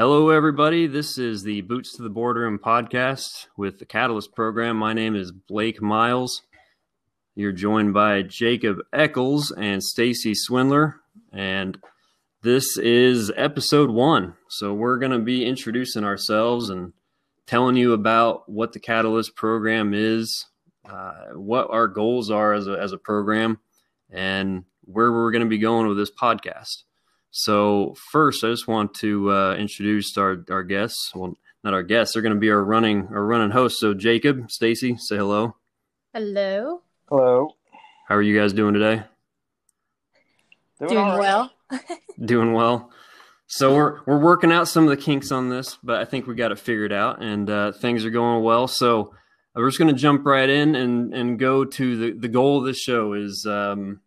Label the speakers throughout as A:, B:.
A: Hello, everybody. This is the Boots to the Boardroom podcast with the Catalyst program. My name is Blake Miles. You're joined by Jacob Eccles and Stacy Swindler, and this is episode one. So we're going to be introducing ourselves and telling you about what the Catalyst program is, uh, what our goals are as a, as a program, and where we're going to be going with this podcast. So first, I just want to uh, introduce our our guests. Well, not our guests; they're going to be our running our running hosts. So Jacob, Stacy, say hello.
B: Hello.
C: Hello.
A: How are you guys doing today?
B: Doing, Doing well.
A: doing well. So we're we're working out some of the kinks on this, but I think we got it figured out, and uh, things are going well. So we're just going to jump right in and and go to the the goal of this show is um,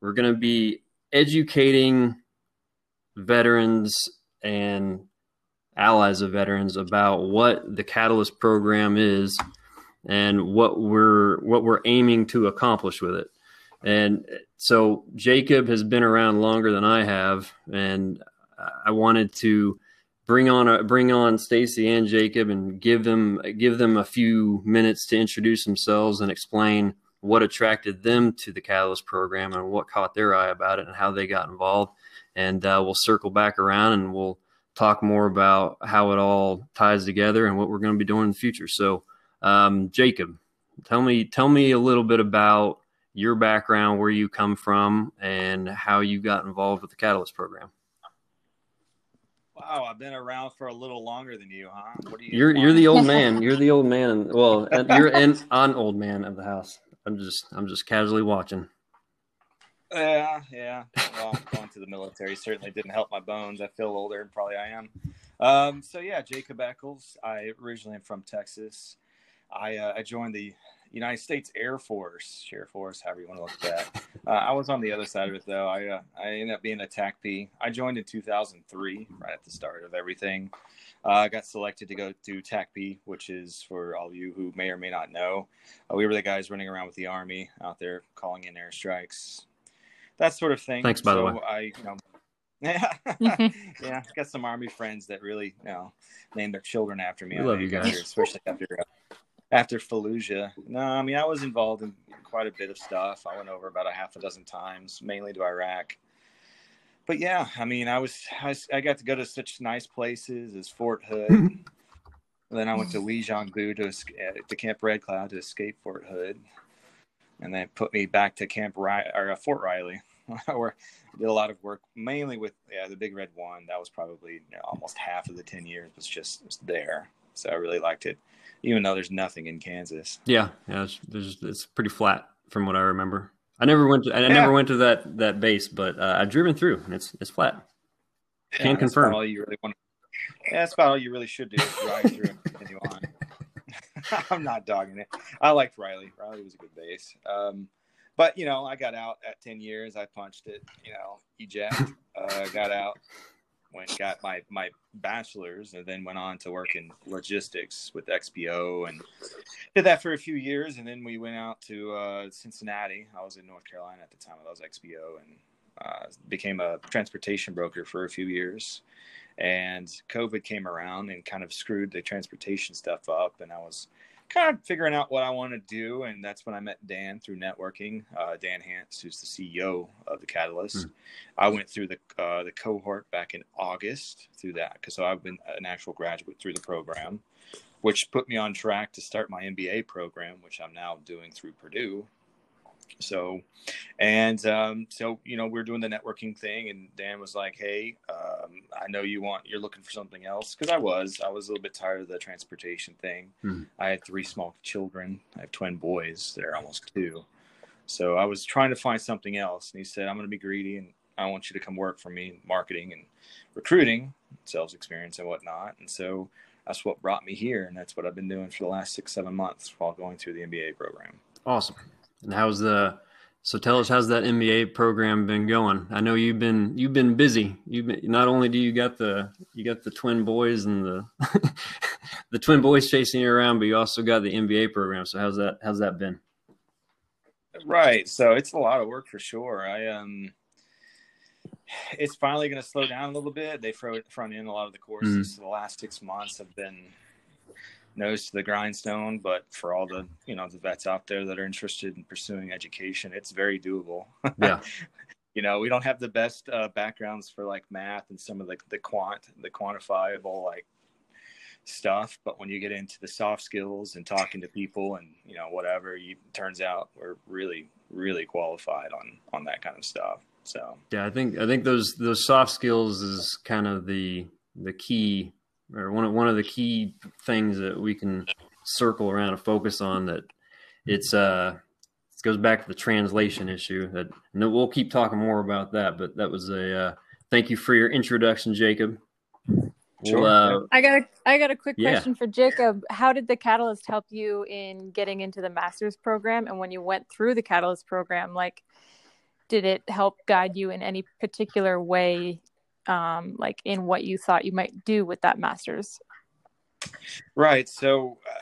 A: we're going to be educating veterans and allies of veterans about what the Catalyst program is and what we're what we're aiming to accomplish with it. And so Jacob has been around longer than I have, and I wanted to bring on a, bring on Stacy and Jacob and give them give them a few minutes to introduce themselves and explain what attracted them to the Catalyst program and what caught their eye about it and how they got involved and uh, we'll circle back around and we'll talk more about how it all ties together and what we're going to be doing in the future. So, um, Jacob, tell me tell me a little bit about your background, where you come from, and how you got involved with the Catalyst program.
C: Wow, I've been around for a little longer than you, huh?
A: What you you're you're the old man. You're the old man. Well, you're an, an old man of the house. I'm just I'm just casually watching.
C: Yeah, yeah. Well, going to the military certainly didn't help my bones. I feel older, and probably I am. Um, so yeah, Jacob Eccles. I originally am from Texas. I uh, I joined the United States Air Force, Air Force, however you want to look at that. Uh, I was on the other side of it though. I uh, I ended up being a TACP. I joined in 2003, right at the start of everything. Uh, I got selected to go to TACP, which is for all of you who may or may not know. Uh, we were the guys running around with the Army out there calling in airstrikes, that sort of thing.
A: Thanks, by
C: so
A: the way.
C: I, you know, yeah, yeah, got some army friends that really, you know, named their children after me.
A: We love you guys,
C: here, especially after uh, after Fallujah. No, I mean I was involved in quite a bit of stuff. I went over about a half a dozen times, mainly to Iraq. But yeah, I mean, I was I, was, I got to go to such nice places as Fort Hood. then I went to Uijeongbu to uh, to Camp Red Cloud to escape Fort Hood and they put me back to Camp Ry- or uh, Fort Riley, where I did a lot of work, mainly with yeah the Big Red One. That was probably you know, almost half of the ten years was just was there, so I really liked it, even though there's nothing in Kansas.
A: Yeah, yeah, it's, there's, it's pretty flat from what I remember. I never went to I yeah. never went to that that base, but uh, I've driven through, and it's it's flat. Yeah, Can confirm.
C: all you really want. To, yeah, that's about all you really should do: drive through and continue on. I'm not dogging it. I liked Riley. Riley was a good base. Um, but you know, I got out at 10 years. I punched it. You know, eject. Uh, got out. Went got my my bachelor's and then went on to work in logistics with XPO and did that for a few years. And then we went out to uh, Cincinnati. I was in North Carolina at the time. I was XPO and uh, became a transportation broker for a few years and COVID came around and kind of screwed the transportation stuff up. And I was kind of figuring out what I want to do, and that's when I met Dan through networking. Uh, Dan Hance, who's the CEO of the Catalyst. Mm. I went through the uh, the cohort back in August through that because so I've been an actual graduate through the program, which put me on track to start my MBA program, which I'm now doing through Purdue. So, and um, so you know we're doing the networking thing, and Dan was like, "Hey, um, I know you want you're looking for something else because I was I was a little bit tired of the transportation thing. Mm-hmm. I had three small children. I have twin boys. They're almost two, so I was trying to find something else. And he said, "I'm going to be greedy, and I want you to come work for me in marketing and recruiting, sales experience, and whatnot." And so that's what brought me here, and that's what I've been doing for the last six seven months while going through the MBA program.
A: Awesome. And how's the so tell us how's that MBA program been going? I know you've been you've been busy. You've been not only do you got the you got the twin boys and the the twin boys chasing you around, but you also got the MBA program. So how's that how's that been?
C: Right. So it's a lot of work for sure. I um it's finally going to slow down a little bit. They front front in a lot of the courses. Mm. So the last six months have been nose to the grindstone. But for all the you know the vets out there that are interested in pursuing education, it's very doable.
A: Yeah.
C: you know, we don't have the best uh, backgrounds for like math and some of the the quant the quantifiable like stuff but when you get into the soft skills and talking to people and you know whatever you turns out we're really really qualified on on that kind of stuff so
A: yeah, I think I think those those soft skills is kind of the the key or one of one of the key things that we can circle around and focus on. That it's uh it goes back to the translation issue. That and we'll keep talking more about that. But that was a uh, thank you for your introduction, Jacob.
B: Sure. uh, I got a, I got a quick yeah. question for Jacob. How did the Catalyst help you in getting into the master's program? And when you went through the Catalyst program, like did it help guide you in any particular way um, like in what you thought you might do with that master's?
C: Right so uh,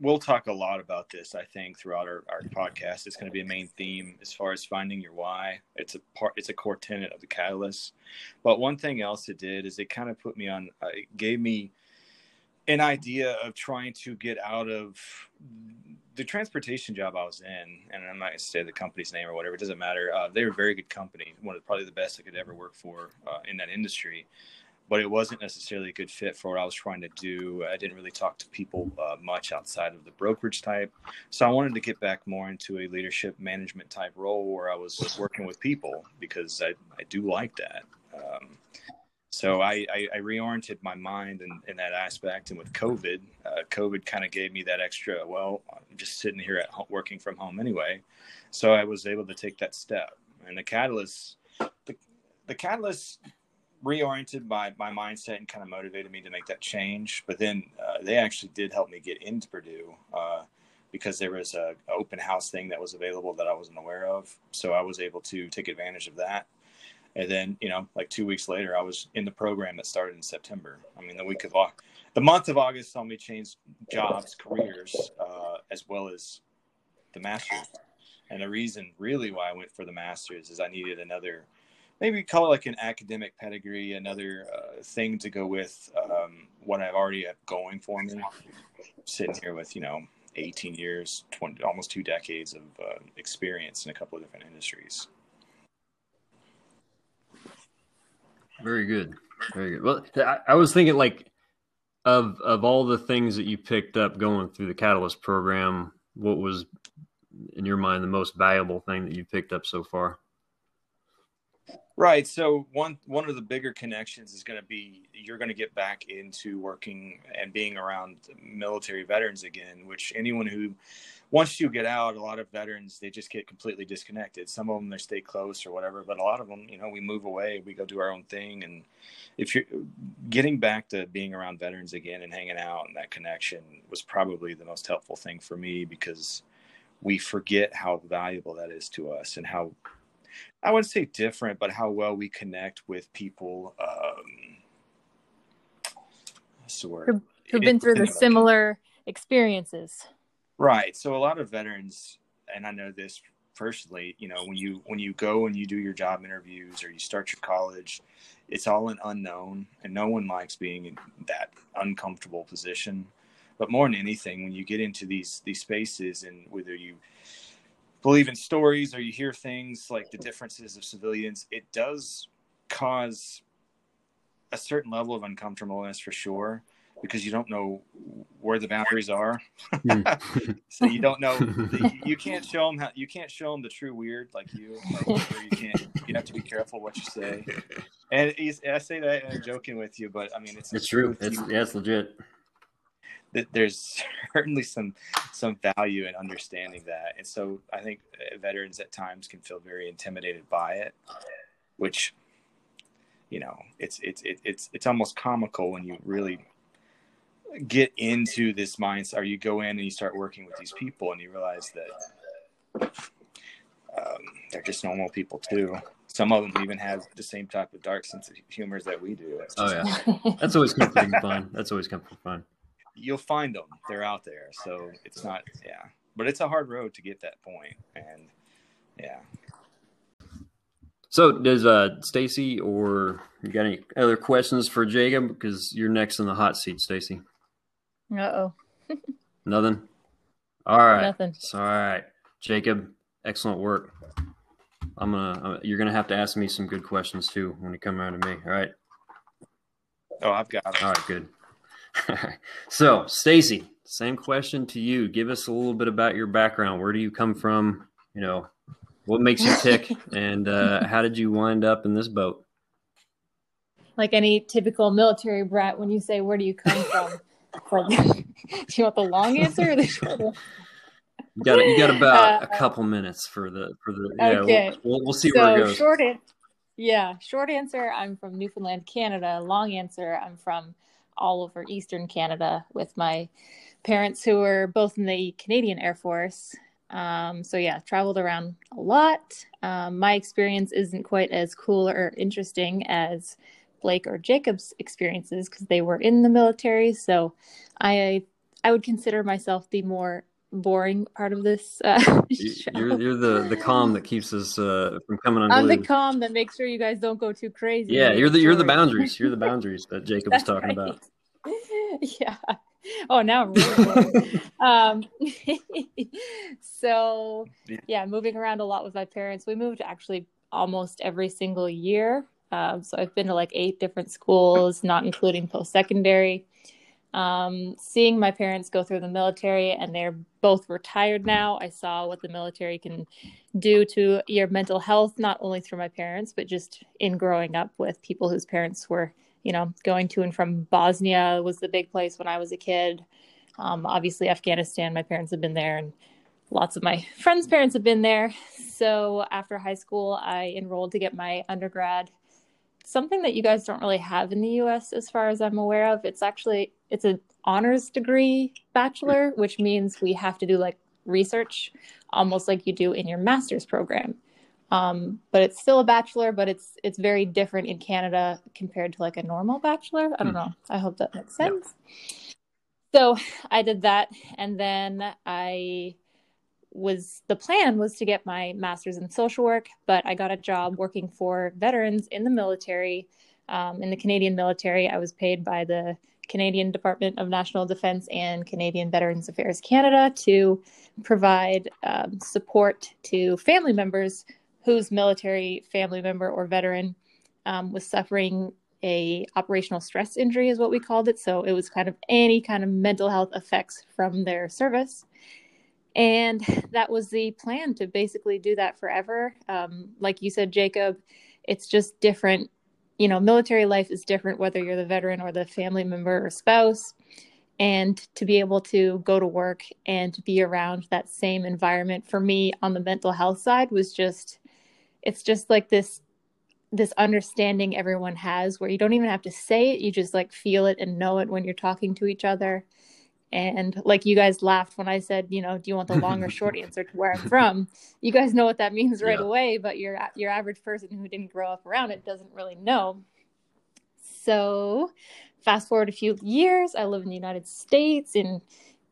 C: we'll talk a lot about this i think throughout our, our podcast. It's going to be a main theme as far as finding your why. It's a part it's a core tenet of the catalyst. But one thing else it did is it kind of put me on uh, it gave me an idea of trying to get out of the transportation job I was in, and I'm not to say the company's name or whatever, it doesn't matter. Uh, they were a very good company, one of probably the best I could ever work for uh, in that industry. But it wasn't necessarily a good fit for what I was trying to do. I didn't really talk to people uh, much outside of the brokerage type. So I wanted to get back more into a leadership management type role where I was working with people because I, I do like that. Um, so I, I, I, reoriented my mind in, in that aspect. And with COVID, uh, COVID kind of gave me that extra, well, I'm just sitting here at home, working from home anyway. So I was able to take that step. And the catalyst, the, the catalyst reoriented my, my mindset and kind of motivated me to make that change. But then uh, they actually did help me get into Purdue uh, because there was a, open house thing that was available that I wasn't aware of. So I was able to take advantage of that and then, you know, like two weeks later, I was in the program that started in September. I mean, the week of august the month of August saw me change jobs, careers, uh, as well as the master's. And the reason really why I went for the master's is I needed another, maybe call it like an academic pedigree, another uh, thing to go with um, what I've already have going for me. Sitting here with, you know, 18 years, 20, almost two decades of uh, experience in a couple of different industries.
A: Very good. Very good. Well, I, I, was thinking like of of all the things that you picked up going through the Catalyst program, what was in your mind the most valuable thing that you picked up so far?
C: Right. So one one of the bigger connections is going to be you're going to get back into working and being around military veterans again, which anyone who once you get out, a lot of veterans they just get completely disconnected. Some of them they stay close or whatever, but a lot of them, you know, we move away, we go do our own thing, and if you're getting back to being around veterans again and hanging out and that connection was probably the most helpful thing for me because we forget how valuable that is to us and how I wouldn't say different, but how well we connect with people. Um,
B: who've, who've been through the similar experiences.
C: Right. So a lot of veterans, and I know this personally, you know, when you when you go and you do your job interviews or you start your college, it's all an unknown, and no one likes being in that uncomfortable position. But more than anything, when you get into these these spaces, and whether you believe in stories or you hear things like the differences of civilians, it does cause a certain level of uncomfortableness for sure because you don't know where the boundaries are. Hmm. so you don't know. You can't show them how. You can't show them the true weird like you. Like, you can't. You have to be careful what you say. And I say that and I'm joking with you, but I mean it's
A: it's true. It's you, yeah, it's legit.
C: There's certainly some some value in understanding that, and so I think veterans at times can feel very intimidated by it, which you know it's it's it's it's almost comical when you really get into this mindset or you go in and you start working with these people and you realize that um, they're just normal people too. Some of them even have the same type of dark sense of humor that we do.
A: Oh yeah. That's always comforting fun. That's always comforting fun
C: you'll find them they're out there so it's not yeah but it's a hard road to get that point and yeah
A: So, does uh, Stacy or you got any other questions for Jacob? Because you're next in the hot seat, Stacy.
B: Uh oh.
A: Nothing. All right.
B: Nothing.
A: all right, Jacob. Excellent work. I'm gonna. You're gonna have to ask me some good questions too when you come around to me. All right.
C: Oh, I've got it.
A: All right. Good. so, Stacy, same question to you. Give us a little bit about your background. Where do you come from? You know, what makes you tick, and uh, how did you wind up in this boat?
B: Like any typical military brat, when you say, "Where do you come from?" do you want the long answer or the short one?
A: You got you got about uh, a couple minutes for the for the yeah. Okay. We'll, we'll see so where it goes.
B: Short, yeah. Short answer: I'm from Newfoundland, Canada. Long answer: I'm from all over Eastern Canada with my parents who were both in the Canadian Air Force. Um, so yeah, traveled around a lot. Um, my experience isn't quite as cool or interesting as Blake or Jacob's experiences because they were in the military. So I I would consider myself the more boring part of this uh,
A: you're, you're the the calm that keeps us uh, from coming on
B: i'm the calm that makes sure you guys don't go too crazy.
A: Yeah you're the you're the boundaries. You're the boundaries that jacob was talking right. about
B: yeah. Oh now i'm really um so yeah moving around a lot with my parents. We moved actually almost every single year. Um, so i've been to like eight different schools not including post-secondary um, seeing my parents go through the military and they're both retired now, I saw what the military can do to your mental health, not only through my parents, but just in growing up with people whose parents were, you know, going to and from Bosnia was the big place when I was a kid. Um, obviously, Afghanistan, my parents have been there, and lots of my friends' parents have been there. So after high school, I enrolled to get my undergrad something that you guys don't really have in the US as far as I'm aware of. It's actually it's an honors degree bachelor, which means we have to do like research almost like you do in your master's program. Um, but it's still a bachelor, but it's it's very different in Canada compared to like a normal bachelor. I don't hmm. know. I hope that makes sense. So I did that, and then I was the plan was to get my master's in social work, but I got a job working for veterans in the military, um, in the Canadian military. I was paid by the Canadian Department of National Defense and Canadian Veterans Affairs Canada to provide um, support to family members whose military family member or veteran um, was suffering a operational stress injury is what we called it so it was kind of any kind of mental health effects from their service and that was the plan to basically do that forever. Um, like you said, Jacob, it's just different. You know, military life is different whether you're the veteran or the family member or spouse. And to be able to go to work and to be around that same environment for me on the mental health side was just, it's just like this this understanding everyone has where you don't even have to say it you just like feel it and know it when you're talking to each other and like you guys laughed when I said, you know, do you want the long or short answer to where I'm from? You guys know what that means right yeah. away, but your your average person who didn't grow up around it doesn't really know. So, fast forward a few years, I live in the United States in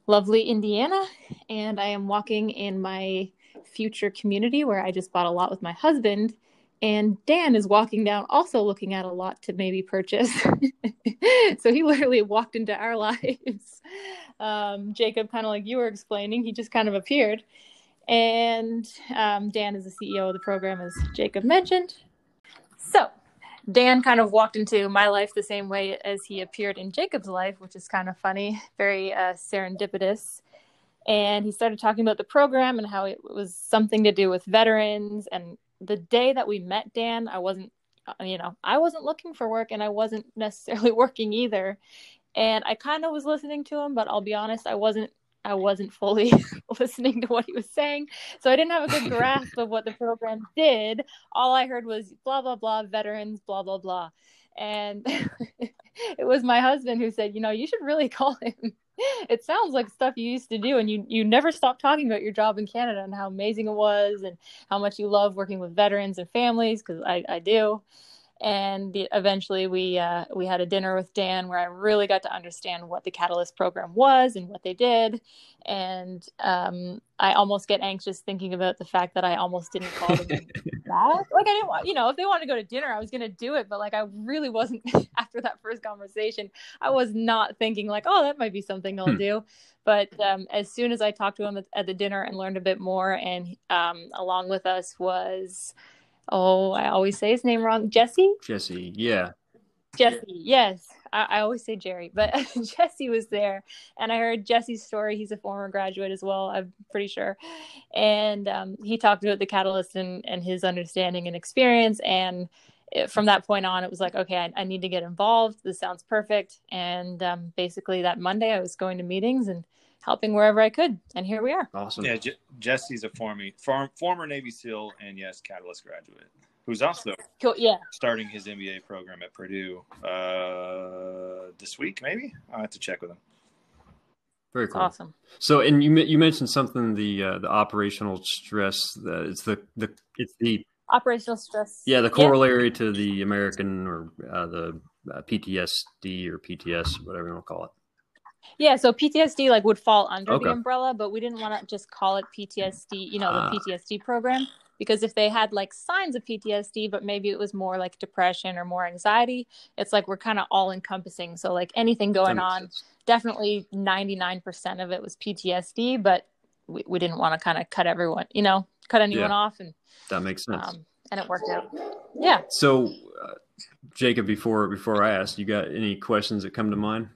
B: lovely Indiana, and I am walking in my future community where I just bought a lot with my husband and Dan is walking down, also looking at a lot to maybe purchase. so he literally walked into our lives. Um, Jacob, kind of like you were explaining, he just kind of appeared. And um, Dan is the CEO of the program, as Jacob mentioned. So Dan kind of walked into my life the same way as he appeared in Jacob's life, which is kind of funny, very uh, serendipitous. And he started talking about the program and how it was something to do with veterans and the day that we met Dan, I wasn't, uh, you know, I wasn't looking for work and I wasn't necessarily working either. And I kind of was listening to him, but I'll be honest, I wasn't I wasn't fully listening to what he was saying. So I didn't have a good grasp of what the program did. All I heard was blah, blah, blah, veterans, blah, blah, blah. And it was my husband who said, you know, you should really call him it sounds like stuff you used to do and you you never stopped talking about your job in Canada and how amazing it was and how much you love working with veterans and families because I, I do and the, eventually we uh, we had a dinner with Dan where I really got to understand what the Catalyst program was and what they did, and um, I almost get anxious thinking about the fact that I almost didn't call them back. Like I didn't want, you know, if they wanted to go to dinner, I was going to do it, but like I really wasn't. after that first conversation, I was not thinking like, oh, that might be something they'll hmm. do. But um, as soon as I talked to him at, at, the dinner and learned a bit more, and um, along with us was oh, I always say his name wrong. Jesse?
A: Jesse, yeah.
B: Jesse, yes. I, I always say Jerry, but Jesse was there. And I heard Jesse's story. He's a former graduate as well, I'm pretty sure. And um, he talked about the catalyst and, and his understanding and experience. And it, from that point on, it was like, okay, I, I, need to get involved. This sounds perfect. And um, basically, that Monday, I was going to meetings and helping wherever I could, and here we are.
A: Awesome.
C: Yeah, J- Jesse's a former form, former Navy SEAL and yes, Catalyst graduate, who's also
B: cool, yeah
C: starting his MBA program at Purdue uh, this week. Maybe I'll have to check with him.
A: Very cool.
B: Awesome.
A: So, and you you mentioned something the uh, the operational stress. That it's the the it's the
B: operational stress.
A: Yeah, the corollary yeah. to the American or uh, the uh, PTSD or PTS, whatever you want to call it.
B: Yeah, so PTSD like would fall under okay. the umbrella, but we didn't want to just call it PTSD, you know, the uh, ah. PTSD program because if they had like signs of PTSD, but maybe it was more like depression or more anxiety, it's like we're kind of all encompassing. So like anything going on, sense. definitely 99% of it was PTSD, but we, we didn't want to kind of cut everyone, you know, cut anyone yeah, off and
A: that makes sense. Um,
B: and it worked out. Yeah.
A: So uh, Jacob, before, before I ask, you got any questions that come to mind?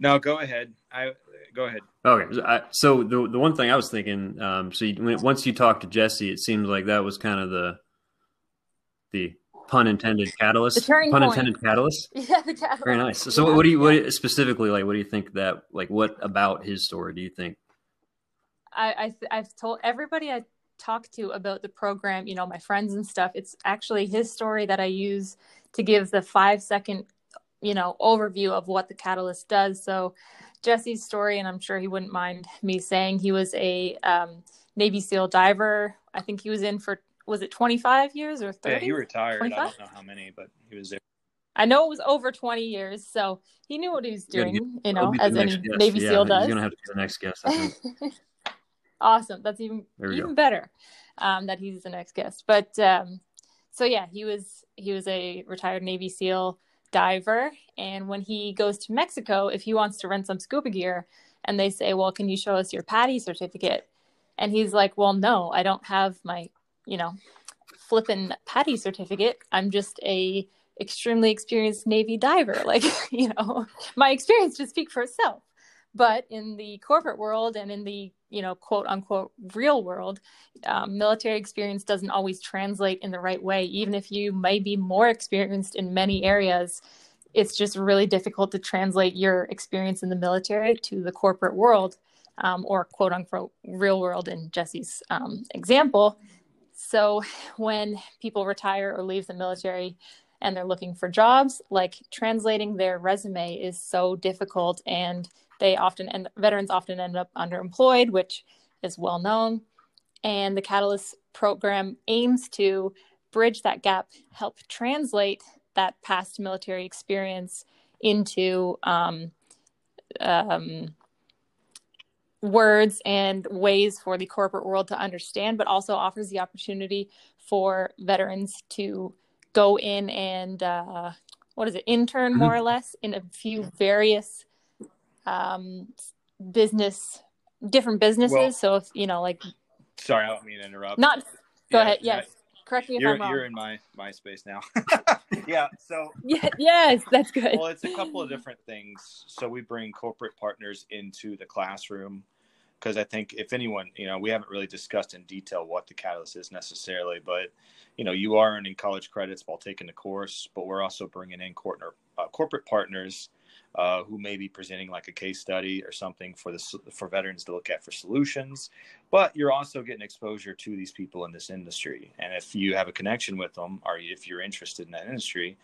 C: No, go ahead. I go ahead.
A: Okay, I, so the the one thing I was thinking, um, so you, when, once you talked to Jesse, it seems like that was kind of the the pun intended catalyst.
B: The turning
A: pun
B: point.
A: intended catalyst.
B: Yeah, the catalyst.
A: Very nice. So, yeah. what do you what specifically like? What do you think that like? What about his story do you think?
B: I, I I've told everybody I talked to about the program, you know, my friends and stuff. It's actually his story that I use to give the five second you know overview of what the catalyst does so jesse's story and i'm sure he wouldn't mind me saying he was a um, navy seal diver i think he was in for was it 25 years or 30
C: yeah he retired 25? i don't know how many but he was there
B: I know it was over 20 years, so he knew what he was doing, get, you know, as any guest. Navy yeah, SEAL does.
A: He's going to have to be the next guest.
B: awesome. That's even even go. better um, that he's the next guest. But um, so yeah, he was he was a retired Navy SEAL diver. And when he goes to Mexico, if he wants to rent some scuba gear, and they say, Well, can you show us your PADI certificate? And he's like, Well, no, I don't have my, you know, flippin' PADI certificate. I'm just a extremely experienced Navy diver. Like, you know, my experience just speak for itself. But in the corporate world and in the you know quote unquote real world, um, military experience doesn't always translate in the right way. Even if you may be more experienced in many areas, it's just really difficult to translate your experience in the military to the corporate world um, or quote unquote real world in Jesse's um, example. So when people retire or leave the military, and they're looking for jobs, like translating their resume is so difficult and they often end veterans often end up underemployed, which is well known. And the Catalyst program aims to bridge that gap, help translate that past military experience into um, um, words and ways for the corporate world to understand, but also offers the opportunity for veterans to go in and uh, what is it, intern more or less in a few various um, business, different businesses. Well, so if you know, like,
C: sorry, I don't mean to interrupt.
B: Not go yeah, ahead. Yes, correct me if
C: you're,
B: I'm wrong.
C: You're in my my space now. yeah. So
B: yeah, yes, that's good.
C: Well, it's a couple of different things. So we bring corporate partners into the classroom because I think if anyone, you know, we haven't really discussed in detail what the catalyst is necessarily, but you know, you are earning college credits while taking the course, but we're also bringing in corporate uh, corporate partners uh, who may be presenting like a case study or something for the for veterans to look at for solutions. But you're also getting exposure to these people in this industry, and if you have a connection with them, or if you're interested in that industry,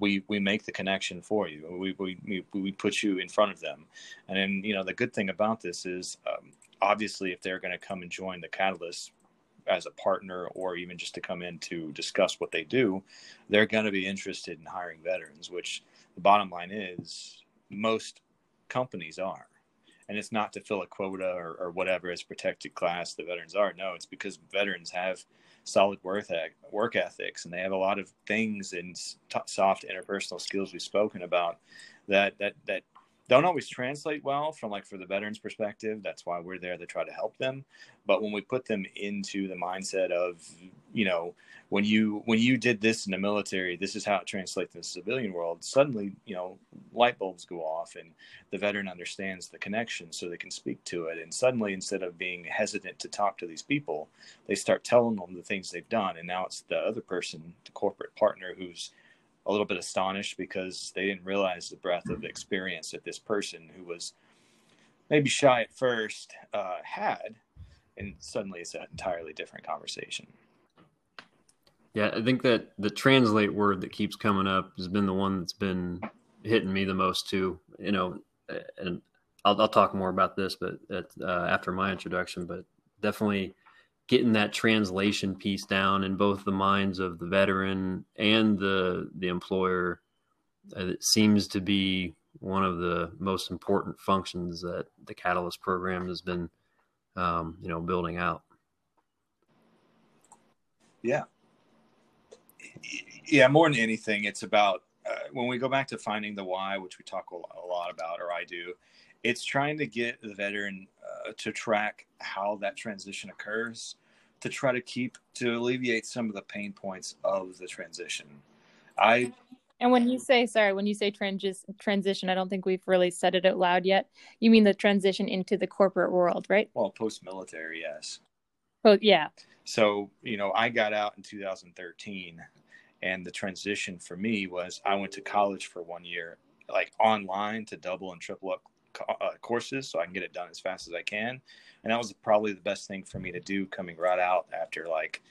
C: we we make the connection for you. We we we put you in front of them, and then you know the good thing about this is um, obviously if they're going to come and join the Catalyst as a partner or even just to come in to discuss what they do, they're going to be interested in hiring veterans, which the bottom line is most companies are. And it's not to fill a quota or, or whatever as protected class the veterans are. No, it's because veterans have solid work, work ethics and they have a lot of things in soft interpersonal skills we've spoken about that, that, that don't always translate well from like for the veterans perspective. That's why we're there to try to help them. But when we put them into the mindset of you know when you when you did this in the military this is how it translates in the civilian world suddenly you know light bulbs go off and the veteran understands the connection so they can speak to it. And suddenly instead of being hesitant to talk to these people they start telling them the things they've done. And now it's the other person the corporate partner who's a little bit astonished because they didn't realize the breadth of experience that this person who was maybe shy at first uh, had, and suddenly it's an entirely different conversation.
A: Yeah, I think that the translate word that keeps coming up has been the one that's been hitting me the most too. You know, and I'll, I'll talk more about this, but uh, after my introduction, but definitely getting that translation piece down in both the minds of the veteran and the the employer uh, it seems to be one of the most important functions that the catalyst program has been um, you know building out.
C: Yeah. Yeah more than anything it's about uh, when we go back to finding the why which we talk a lot about or i do it's trying to get the veteran uh, to track how that transition occurs to try to keep to alleviate some of the pain points of the transition. I
B: and when you say sorry, when you say transi- transition, I don't think we've really said it out loud yet. You mean the transition into the corporate world, right?
C: Well, post military, yes.
B: Oh yeah.
C: So you know, I got out in 2013, and the transition for me was I went to college for one year, like online to double and triple up uh, courses so I can get it done as fast as I can. And that was probably the best thing for me to do coming right out after like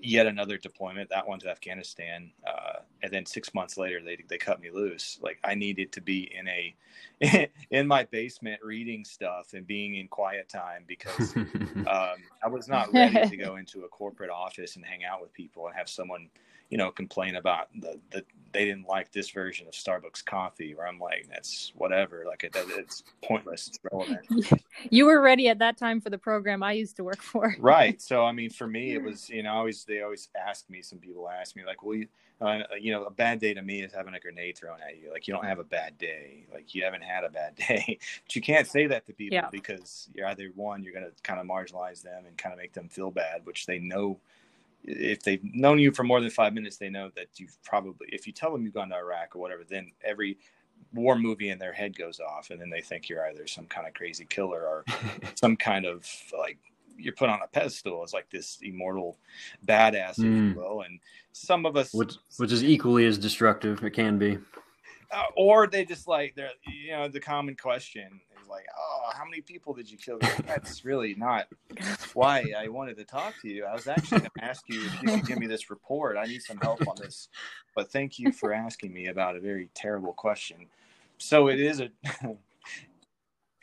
C: yet another deployment. That one to Afghanistan, uh, and then six months later they they cut me loose. Like I needed to be in a in my basement reading stuff and being in quiet time because um, I was not ready to go into a corporate office and hang out with people and have someone you know, complain about the, the they didn't like this version of Starbucks coffee, where I'm like, that's whatever. Like it, it's pointless. It's relevant.
B: You were ready at that time for the program I used to work for.
C: right. So I mean, for me, it was you know, always they always ask me. Some people ask me like, well, you, uh, you know, a bad day to me is having a grenade thrown at you. Like you don't have a bad day. Like you haven't had a bad day. but you can't say that to people yeah. because you're either one, you're going to kind of marginalize them and kind of make them feel bad, which they know if they've known you for more than five minutes, they know that you've probably, if you tell them you've gone to Iraq or whatever, then every war movie in their head goes off, and then they think you're either some kind of crazy killer or some kind of like you're put on a pedestal as like this immortal badass, mm. if you hmm. will. And some of us,
A: which which is equally as destructive, it can be.
C: Uh, or they just like they're you know the common question is like, oh, how many people did you kill? That's really not why I wanted to talk to you. I was actually going to ask you if you could give me this report. I need some help on this. But thank you for asking me about a very terrible question. So it is a,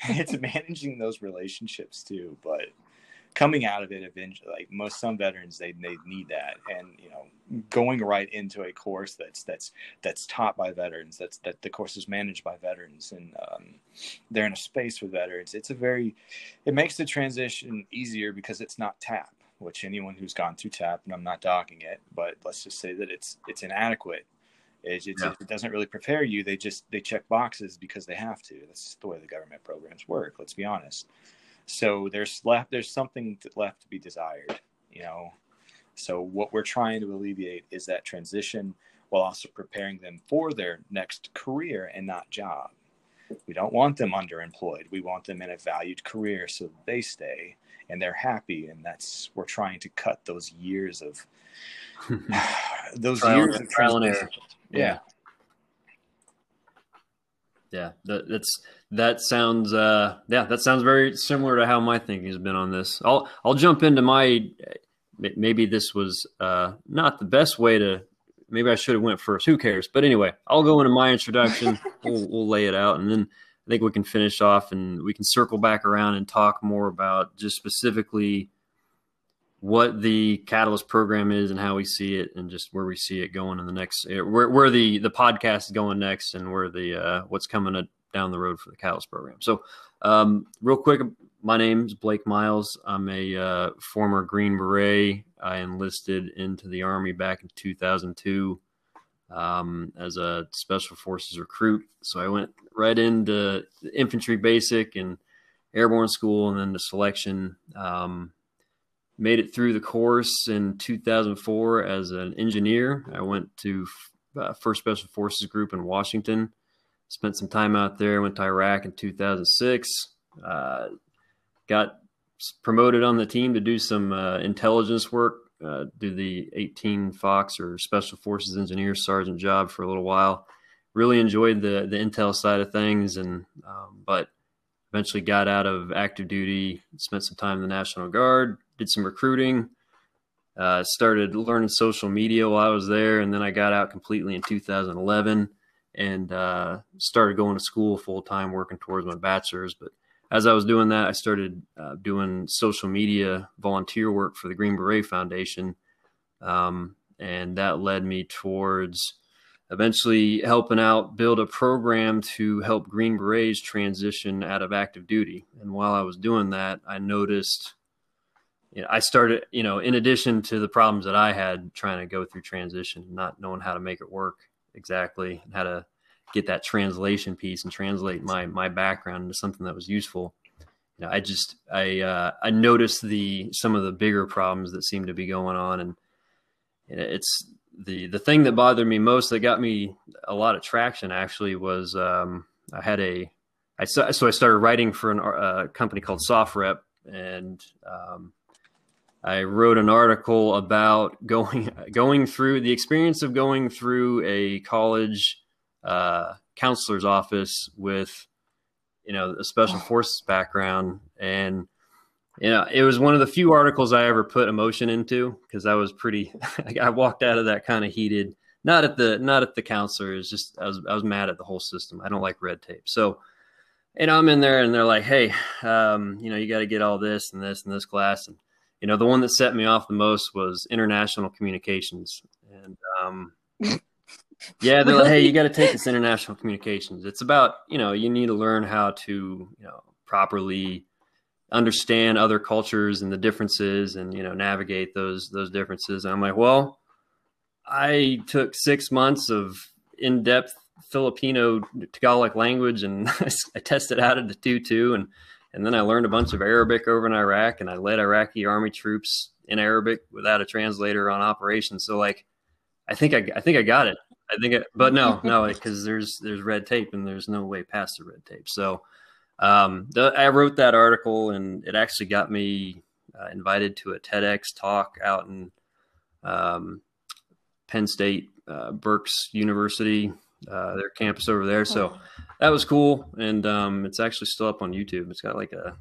C: it's managing those relationships too. But coming out of it eventually like most some veterans they, they need that. And you know going right into a course that's that's that's taught by veterans that's that the course is managed by veterans and um, they're in a space with veterans it's a very it makes the transition easier because it's not TAP which anyone who's gone through TAP and i'm not dogging it but let's just say that it's it's inadequate. It, yeah. it doesn't really prepare you they just they check boxes because they have to. That's the way the government programs work let's be honest so there's left there's something left to be desired, you know. So what we're trying to alleviate is that transition while also preparing them for their next career and not job. We don't want them underemployed. We want them in a valued career so they stay and they're happy. And that's we're trying to cut those years of those trial, years of trial and error.
A: Yeah. yeah. Yeah, that, that's that sounds uh yeah that sounds very similar to how my thinking has been on this. I'll i'll jump into my maybe this was uh not the best way to maybe i should have went first who cares? But anyway i'll go into my introduction. We'll, we'll lay it out and then i think we can finish off and we can circle back around and talk more about just specifically what the Catalyst program is and how we see it, and just where we see it going in the next, where where the the podcast is going next, and where the uh, what's coming down the road for the Catalyst program. So, um, real quick, my name's Blake Miles. I'm a uh, former Green Beret. I enlisted into the Army back in 2002 um, as a Special Forces recruit. So I went right into infantry basic and airborne school and then the selection. Um, made it through the course in 2004 as an engineer. I went to uh, First Special Forces Group in Washington. Spent some time out there. Went to Iraq in 2006. Uh, got promoted on the team to do some uh, intelligence work. Uh, do the 18 Fox or Special Forces Engineer Sergeant job for a little while. Really enjoyed the the intel side of things, and um, but eventually got out of active duty. Spent some time in the National Guard did some recruiting, uh, started learning social media while I was there, and then I got out completely in 2011 and uh, started going to school full time, working towards my bachelor's. But as I was doing that, I started uh, doing social media volunteer work for the Green Beret Foundation, um, and that led me towards eventually helping out build a program to help Green Berets transition out of active duty. And while I was doing that, I noticed I started, you know, in addition to the problems that I had trying to go through transition, not knowing how to make it work exactly, how to get that translation piece and translate my my background into something that was useful. You know, I just I uh, I noticed the some of the bigger problems that seemed to be going on, and it's the the thing that bothered me most that got me a lot of traction actually was um, I had a I so, so I started writing for an, a uh, company called SOFREP, and um, I wrote an article about going going through the experience of going through a college uh, counselor's office with you know a special forces background. And you know it was one of the few articles I ever put emotion into because I was pretty I walked out of that kind of heated. Not at the not at the counselor. It's just I was I was mad at the whole system. I don't like red tape. So and I'm in there and they're like hey um, you know you got to get all this and this and this class and you know, the one that set me off the most was international communications. And um, yeah, they're like, hey, you got to take this international communications. It's about, you know, you need to learn how to, you know, properly understand other cultures and the differences and, you know, navigate those those differences. And I'm like, well, I took six months of in-depth Filipino Tagalog language and I tested out at the 2-2 and and then I learned a bunch of Arabic over in Iraq, and I led Iraqi army troops in Arabic without a translator on operation. So like, I think I, I think I got it. I think, it, but no, no, because there's there's red tape and there's no way past the red tape. So um, the, I wrote that article, and it actually got me uh, invited to a TEDx talk out in um, Penn State, uh, Berks University, uh, their campus over there. So that was cool, and um, it's actually still up on YouTube. It's got like a,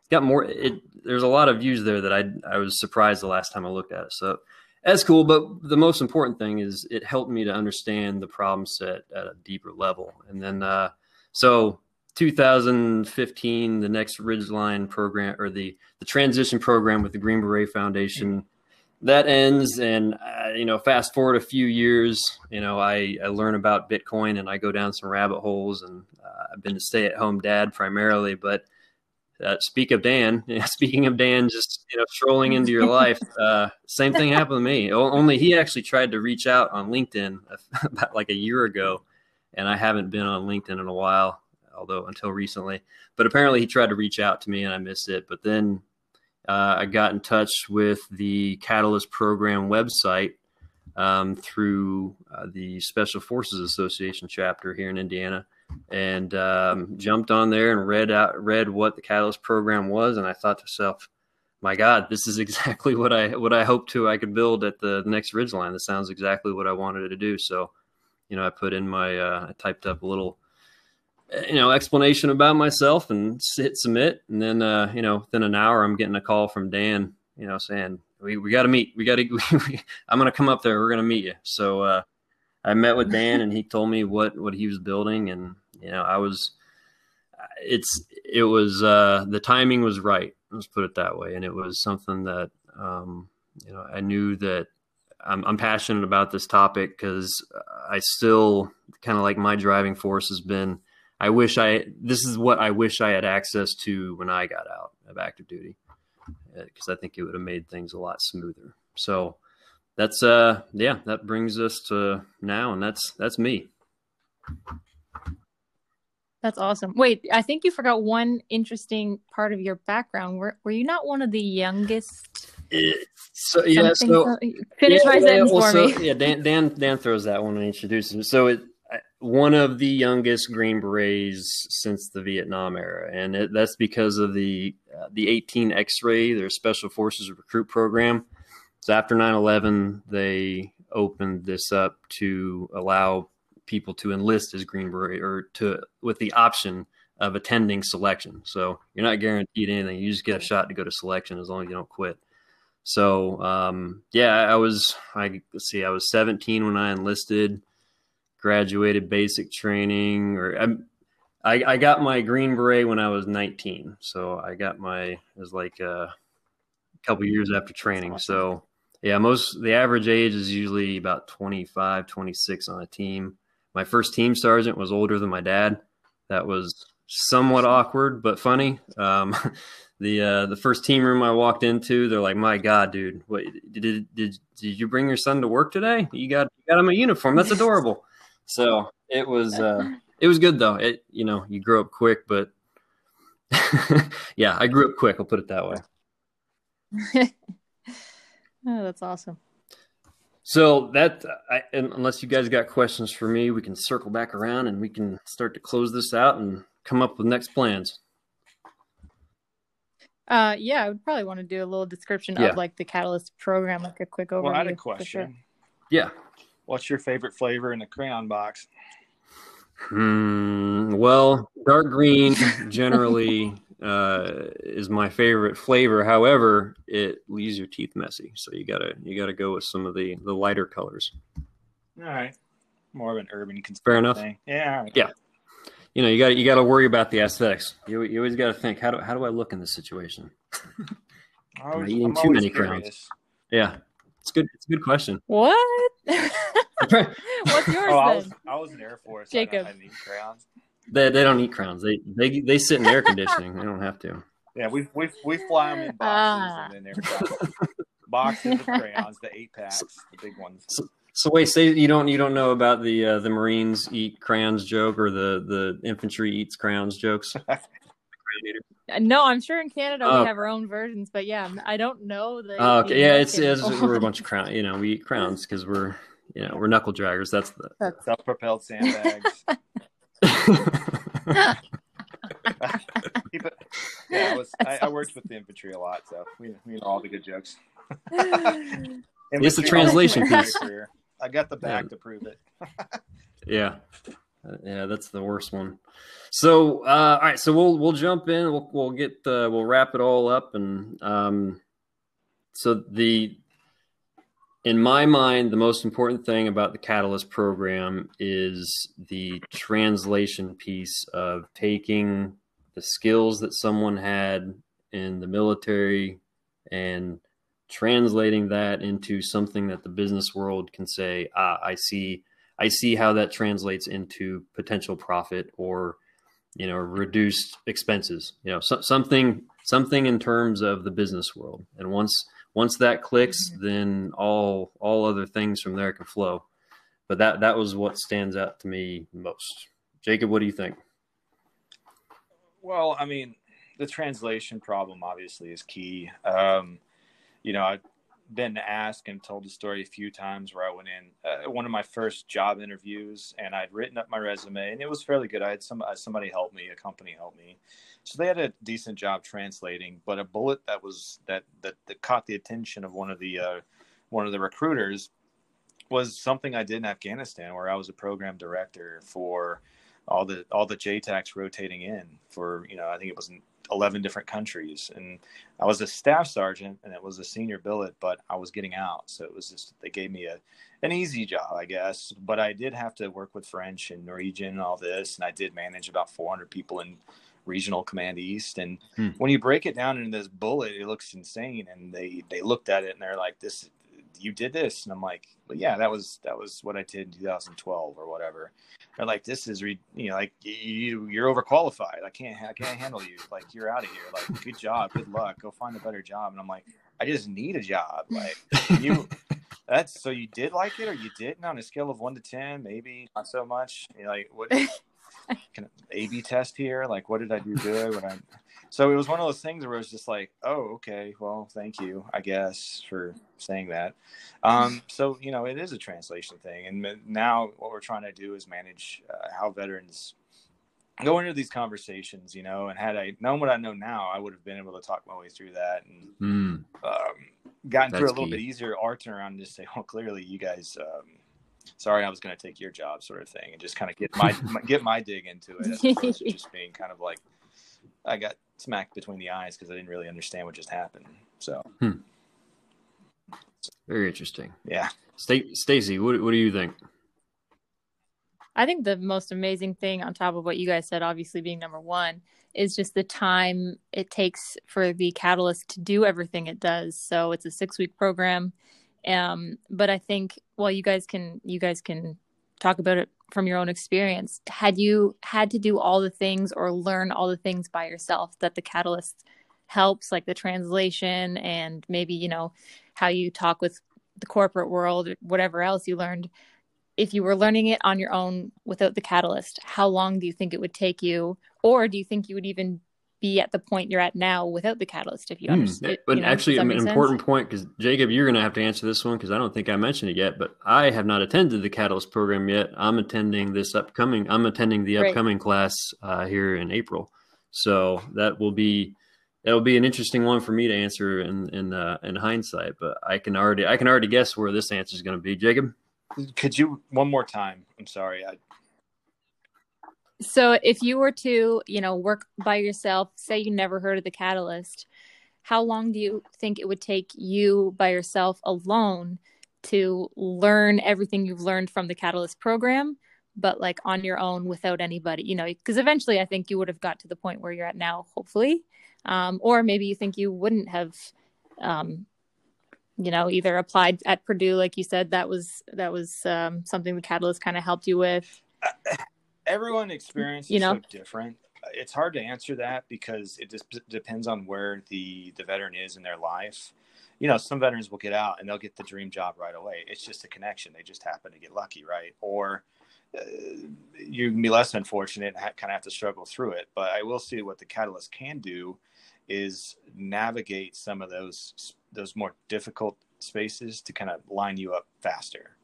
A: it's got more. It there's a lot of views there that I I was surprised the last time I looked at it. So that's cool. But the most important thing is it helped me to understand the problem set at a deeper level. And then uh, so 2015, the next Ridgeline program or the the transition program with the Green Beret Foundation that ends and uh, you know fast forward a few years you know I, I learn about bitcoin and i go down some rabbit holes and uh, i've been a stay-at-home dad primarily but uh, speak of dan speaking of dan just you know strolling into your life uh, same thing happened to me. Only he actually tried to reach out on linkedin about like a year ago and i haven't been on linkedin in a while although until recently. But apparently he tried to reach out to me and i missed it but then uh, I got in touch with the Catalyst Program website um, through uh, the Special Forces Association chapter here in Indiana, and um, jumped on there and read out read what the Catalyst Program was, and I thought to myself, "My God, this is exactly what I what I hoped to I could build at the next Ridgeline. This sounds exactly what I wanted to do." So, you know, I put in my uh, I typed up a little you know explanation about myself and hit submit. And then uh you know within an hour i'm getting a call from dan you know saying we, we got to meet. We got to i'm gonna come up there. We're gonna meet you. So uh i met with dan and he told me what what he was building. And you know i was it's it was uh the timing was right. Let's put it that way. And it was something that Um, you know, I knew that I'm, I'm passionate about this topic because I still kind of like my driving force has been. I wish I this is what I wish I had access to when I got out of active duty because uh, I think it would have made things a lot smoother. So that's uh yeah that brings us to now and that's that's me.
B: That's awesome. Wait, I think you forgot one interesting part of your background. Were were you not one of the youngest?
A: It, so yeah, so
B: finish
A: yeah,
B: my sentence
A: well,
B: for
A: so,
B: me.
A: Yeah, Dan Dan Dan throws that one and introduces him. So it one of the youngest Green Berets since the Vietnam era, and it, that's because of the uh, the 18 X-ray, their Special Forces recruit program. So after 9/11, they opened this up to allow people to enlist as Green Beret or to with the option of attending selection. So you're not guaranteed anything. You just get a shot to go to selection as long as you don't quit. So um, yeah, I was I see, I was 17 when I enlisted, graduated basic training, or I'm, I I got my Green Beret when I was 19. So I got my it was like a couple years after training. So yeah, most the average age is usually about 25, 26 on a team. My first team sergeant was older than my dad. That was somewhat awkward, but funny. Um, the uh, the first team room I walked into, they're like, "My God, dude, what did did did you bring your son to work today? You got you got him a uniform. That's adorable." so it was uh, it was good though. It you know you grow up quick, but yeah, I grew up quick. I'll put it that way.
B: oh, that's awesome.
A: So that, I, unless you guys got questions for me, we can circle back around and we can start to close this out and come up with next plans.
B: Uh, yeah, I would probably want to do a little description yeah. of like the Catalyst program, like a quick overview.
C: Well, I had a question. Sure.
A: Yeah.
C: What's your favorite flavor in the crayon box?
A: Hmm. Well, dark green generally uh, is my favorite flavor. However, it leaves your teeth messy, so you gotta you gotta go with some of the the lighter colors.
C: All right, more of an urban
A: fair enough.
C: Thing. Yeah,
A: yeah. You know, you got you got to worry about the aesthetics. You, you always got to think how do how do I look in this situation? Am I eating I'm too many crowns? Yeah, it's good. It's a good question.
B: What? What's yours? Oh,
C: I was, I was in Air Force. Jacob. I, I need crowns.
A: They they don't eat crowns. They they they sit in air conditioning. they don't have to.
C: Yeah, we we we fly them in boxes ah. and then they're boxes of crayons, the eight packs, the big ones.
A: So, so wait, say you don't you don't know about the uh, the Marines eat crayons joke or the the infantry eats crayons jokes.
B: no, I'm sure in Canada we oh. have our own versions, but yeah, I don't know the.
A: Oh, okay, yeah, it's, it's we're a bunch of crown. You know, we eat crowns because we're you know we're knuckle draggers. That's the
C: self-propelled sandbags. yeah, I was. I, I, worked with the infantry a lot, so we, we know all the good jokes.
A: it's the translation piece.
C: I got the back yeah. to prove it.
A: yeah, uh, yeah, that's the worst one. So, uh, all right, so we'll we'll jump in. We'll we'll get uh, we'll wrap it all up, and um, so the in my mind, the most important thing about the Catalyst program is the translation piece of taking the skills that someone had in the military and translating that into something that the business world can say, ah, I see, I see how that translates into potential profit or, you know, reduced expenses, you know, so, something, something in terms of the business world. And once, once that clicks, mm-hmm. then all all other things from there can flow. But that that was what stands out to me most. Jacob, what do you think?
C: Well, I mean, the translation problem obviously is key. Um, you know, I've been asked and told the story a few times where I went in uh, one of my first job interviews and I'd written up my resume and it was fairly good. I had some uh, somebody help me, a company help me, so they had a decent job translating, but a bullet that was that that, that caught the attention of one of the uh, one of the recruiters was something I did in Afghanistan, where I was a program director for all the all the JTACs rotating in for you know I think it was 11 different countries and I was a staff sergeant and it was a senior billet but I was getting out so it was just they gave me a an easy job I guess but I did have to work with French and Norwegian and all this and I did manage about 400 people in regional command east and hmm. when you break it down into this bullet it looks insane and they they looked at it and they're like this you did this? And i'm like well yeah that was that was what i did in 2012 or whatever. They're like this is re- you know like you you're overqualified. I can't i can't handle you. Like you're out of here. Like good job. Good luck. Go find a better job. And i'm like i just need a job. Like you that's so you did like it or you didn't on a scale of one to ten maybe not so much? You know, like what? Can A B test here? Like, what did I do good? When I so it was one of those things where it was just like, oh, okay, well, thank you, I guess, for saying that. Um, so you know, it is a translation thing, and now what we're trying to do is manage uh, how veterans go into these conversations. You know, and had I known what I know now, I would have been able to talk my way through that and mm. um, gotten That's through a little key. bit easier. Our turn around and just say, well, clearly you guys. Um, sorry, I was going to take your job, sort of thing, and just kind of get my, my get my dig into it, just being kind of like I got smacked between the eyes because I didn't really understand what just happened. So, hmm.
A: very interesting.
C: Yeah,
A: Stacy, what what do you think?
B: I think the most amazing thing on top of what you guys said, obviously being number one, is just the time it takes for the catalyst to do everything it does. So it's a six week program. Um, but I think well, you guys can you guys can talk about it from your own experience. Had you had to do all the things or learn all the things by yourself that the catalyst helps, like the translation and maybe you know how you talk with the corporate world, or whatever else you learned. If you were learning it on your own without the catalyst, how long do you think it would take you? Or do you think you would even be at the point you're at now without the catalyst if you mm, understand.
A: But
B: you know,
A: actually, an important point because Jacob, you're going to have to answer this one because I don't think I mentioned it yet. But I have not attended the catalyst program yet. I'm attending this upcoming. I'm attending the upcoming right. class uh, here in April, so that will be that will be an interesting one for me to answer in in uh, in hindsight. But I can already I can already guess where this answer is going to be. Jacob,
C: could you one more time? I'm sorry. I
B: so if you were to, you know, work by yourself, say you never heard of the catalyst, how long do you think it would take you by yourself alone to learn everything you've learned from the catalyst program but like on your own without anybody? You know because eventually i think you would have got to the point where you're at now hopefully. Um, or maybe you think you wouldn't have um, you know either applied at purdue like you said that was that was um, something the catalyst kind of helped you with
C: everyone experience you know? so different. It's hard to answer that because it just depends on where the the veteran is in their life. You know, some veterans will get out and they'll get the dream job right away. It's just a connection. They just happen to get lucky, right? Or uh, you can be less unfortunate and ha- kind of have to struggle through it. But I will see what the catalyst can do is navigate some of those those more difficult spaces to kind of line you up faster.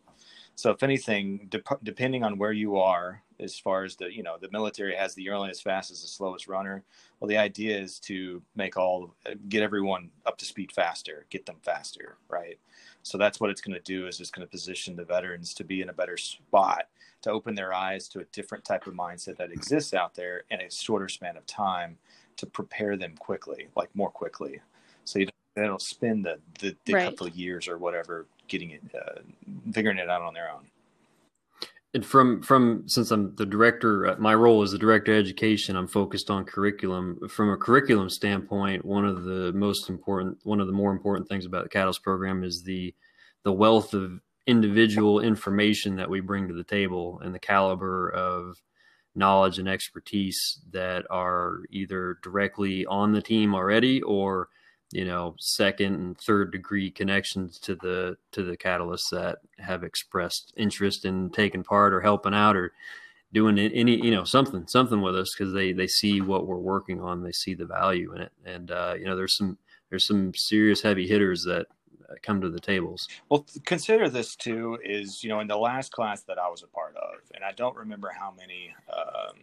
C: So if anything, de- depending on where you are as far as the you know the military has the earliest fastest the slowest runner well the idea is to make all get everyone up to speed faster get them faster right so that's what it's going to do is it's going to position the veterans to be in a better spot to open their eyes to a different type of mindset that exists out there in a shorter span of time to prepare them quickly like more quickly so you don't spend the the, the right. couple of years or whatever getting it uh, figuring it out on their own
A: and from from since I'm the director, uh, my role is the director of education. I'm focused on curriculum. From a curriculum standpoint, one of the most important, one of the more important things about the Catalyst program is the the wealth of individual information that we bring to the table and the caliber of knowledge and expertise that are either directly on the team already or you know second and third degree connections to the to the catalysts that have expressed interest in taking part or helping out or doing any you know something something with us because they they see what we're working on. They see the value in it. And uh, you know there's some there's some serious heavy hitters that come to the tables.
C: Well consider this too is you know in the last class that i was a part of and i don't remember how many um,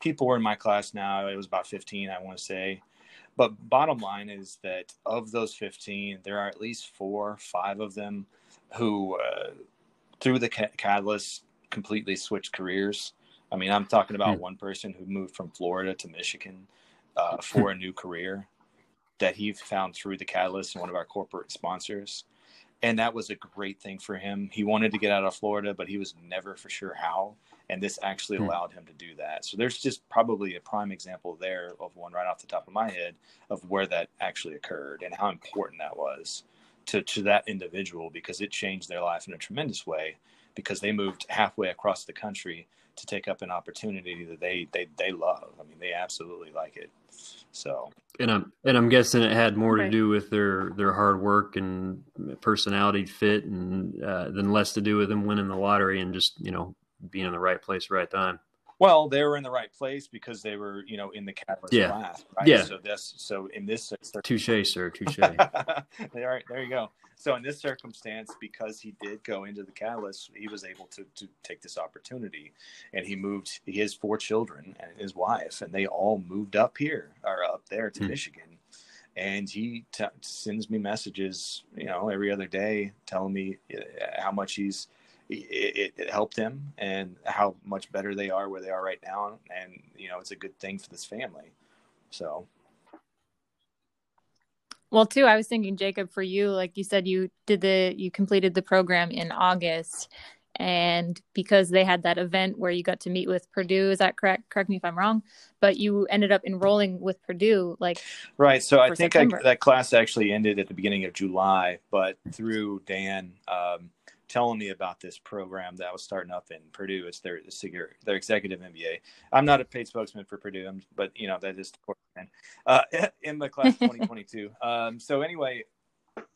C: people were in my class now. It was about 15 i want to say but bottom line is that of those 15, there are at least four, five of them who, uh, through the catalyst, completely switched careers. I mean, I'm talking about mm-hmm. one person who moved from Florida to Michigan uh, for a new career that he found through the catalyst and one of our corporate sponsors. and that was a great thing for him. He wanted to get out of Florida, but he was never for sure how. And this actually hmm. allowed him to do that. So there's just probably a prime example there of one right off the top of my head of where that actually occurred and how important that was to, to that individual because it changed their life in a tremendous way because they moved halfway across the country to take up an opportunity that they they, they love. I mean, they absolutely like it. So,
A: and I'm and I'm guessing it had more right. to do with their their hard work and personality fit, and uh, than less to do with them winning the lottery and just you know being in the right place, right time.
C: Well, they were in the right place because they were, you know, in the catalyst
A: yeah.
C: class, right?
A: Yeah.
C: So this, so in this,
A: touche, sir, touche.
C: there, there you go. So in this circumstance, because he did go into the catalyst, he was able to to take this opportunity, and he moved. his four children and his wife, and they all moved up here or up there to hmm. Michigan. And he t- sends me messages, you know, every other day, telling me uh, how much he's it, it, helped him and how much better they are where they are right now. And, you know, it's a good thing for this family. So.
B: Well, too, I was thinking, Jacob, for you, like you said, you did the, you completed the program in August. And because they had that event where you got to meet with Purdue, is that correct? Correct me if I'm wrong, but you ended up enrolling with Purdue, like
C: right. So I think I, that class actually ended at the beginning of July, but through Dan, um, telling me about this program that was starting up in Purdue. It's their their executive MBA. I'm not a paid spokesman for Purdue, but you know that is uh, in the class 2022. um, so anyway,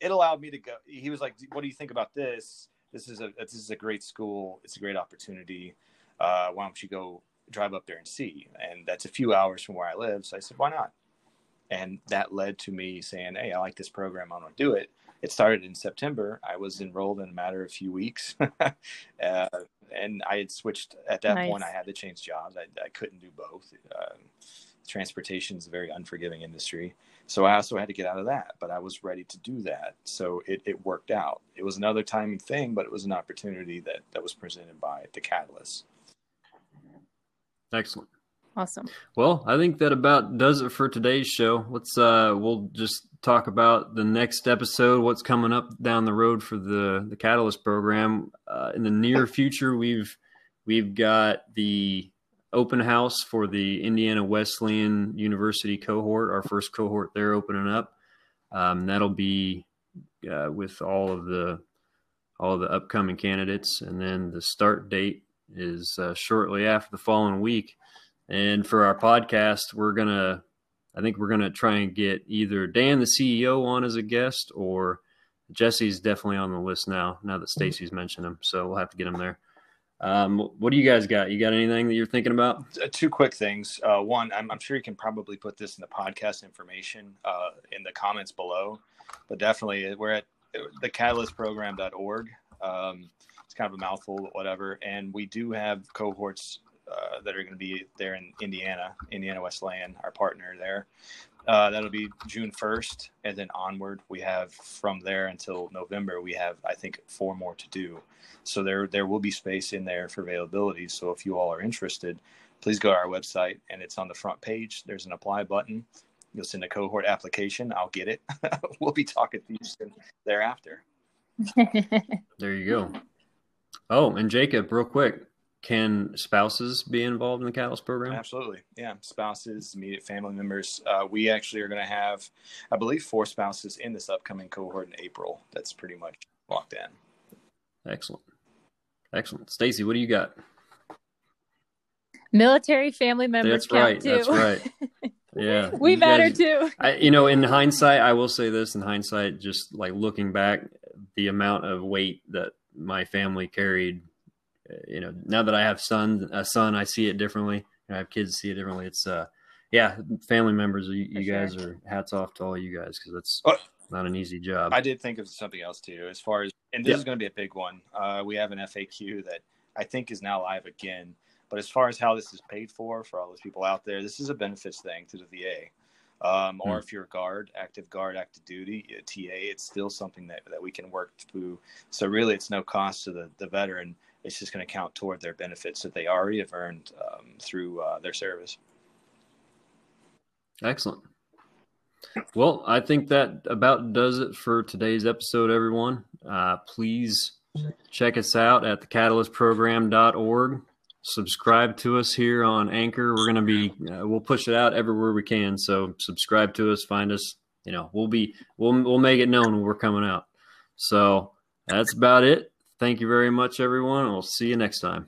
C: it allowed me to go. He was like, "What do you think about this? This is a this is a great school. It's a great opportunity. Uh, why don't you go drive up there and see?" And that's a few hours from where I live. So I said, "Why not?" And that led to me saying, "Hey, I like this program. I want to do it." It started in September. I was enrolled in a matter of a few weeks. uh, and I had switched at that nice. point. I had to change jobs. I, I couldn't do both. Uh, transportation is a very unforgiving industry. So I also had to get out of that, but I was ready to do that. So it, it worked out. It was another timing thing, but it was an opportunity that, that was presented by the Catalyst.
A: Excellent.
B: Awesome.
A: Well, I think that about does it for today's show. Let's uh we'll just talk about the next episode, what's coming up down the road for the the Catalyst program. Uh, in the near future, we've we've got the open house for the Indiana Wesleyan University cohort, our first cohort there opening up. Um, that'll be uh, with all of the all of the upcoming candidates, and then the start date is uh, shortly after the following week. And for our podcast, we're gonna, I think we're gonna try and get either Dan, the CEO, on as a guest, or Jesse's definitely on the list now. Now that Stacy's mentioned him, so we'll have to get him there. Um, what do you guys got? You got anything that you're thinking about?
C: Uh, two quick things. Uh, one, I'm, I'm, sure you can probably put this in the podcast information uh, in the comments below, but definitely we're at thecatalystprogram.org. Um, it's kind of a mouthful, but whatever. And we do have cohorts uh, that are going to be there in Indiana, Indiana Wesleyan, our partner there. Uh, that'll be June 1st, and then onward, we have from there until November. We have, I think, four more to do. So there, there will be space in there for availability. So if you all are interested, please go to our website, and it's on the front page. There's an apply button. You'll send a cohort application. I'll get it. we'll be talking to you soon thereafter.
A: there you go. Oh, and Jacob, real quick, can spouses be involved in the Catalyst program?
C: Absolutely. Yeah. Spouses, immediate family members. Uh, we actually are going to have, I believe, four spouses in this upcoming cohort in April. That's pretty much locked in.
A: Excellent. Excellent. Stacy, what do you got?
B: Military family members.
A: That's right. Too. That's right. Yeah.
B: we matter guys, too.
A: I, you know, in hindsight, I will say this in hindsight, just like looking back, the amount of weight that my family carried you know, now that I have son, a son, I see it differently. I have kids see it differently. It's, uh, yeah, family members, you, you guys are hats off to all you guys because that's oh, not an easy job.
C: I did think of something else too, as far as, and this yep. is going to be a big one. Uh, we have an FAQ that I think is now live again. But as far as how this is paid for, for all those people out there, this is a benefits thing to the VA. Um, or hmm. if you're a guard, active guard, active duty, TA, it's still something that, that we can work through. So really, it's no cost to the, the veteran it's just going to count toward their benefits that they already have earned um, through uh, their service.
A: Excellent. Well, I think that about does it for today's episode, everyone. Uh, please check us out at thecatalystprogram.org. Subscribe to us here on Anchor. We're going to be, uh, we'll push it out everywhere we can. So subscribe to us, find us. You know, we'll be, we'll, we'll make it known when we're coming out. So that's about it. Thank you very much, everyone. We'll see you next time.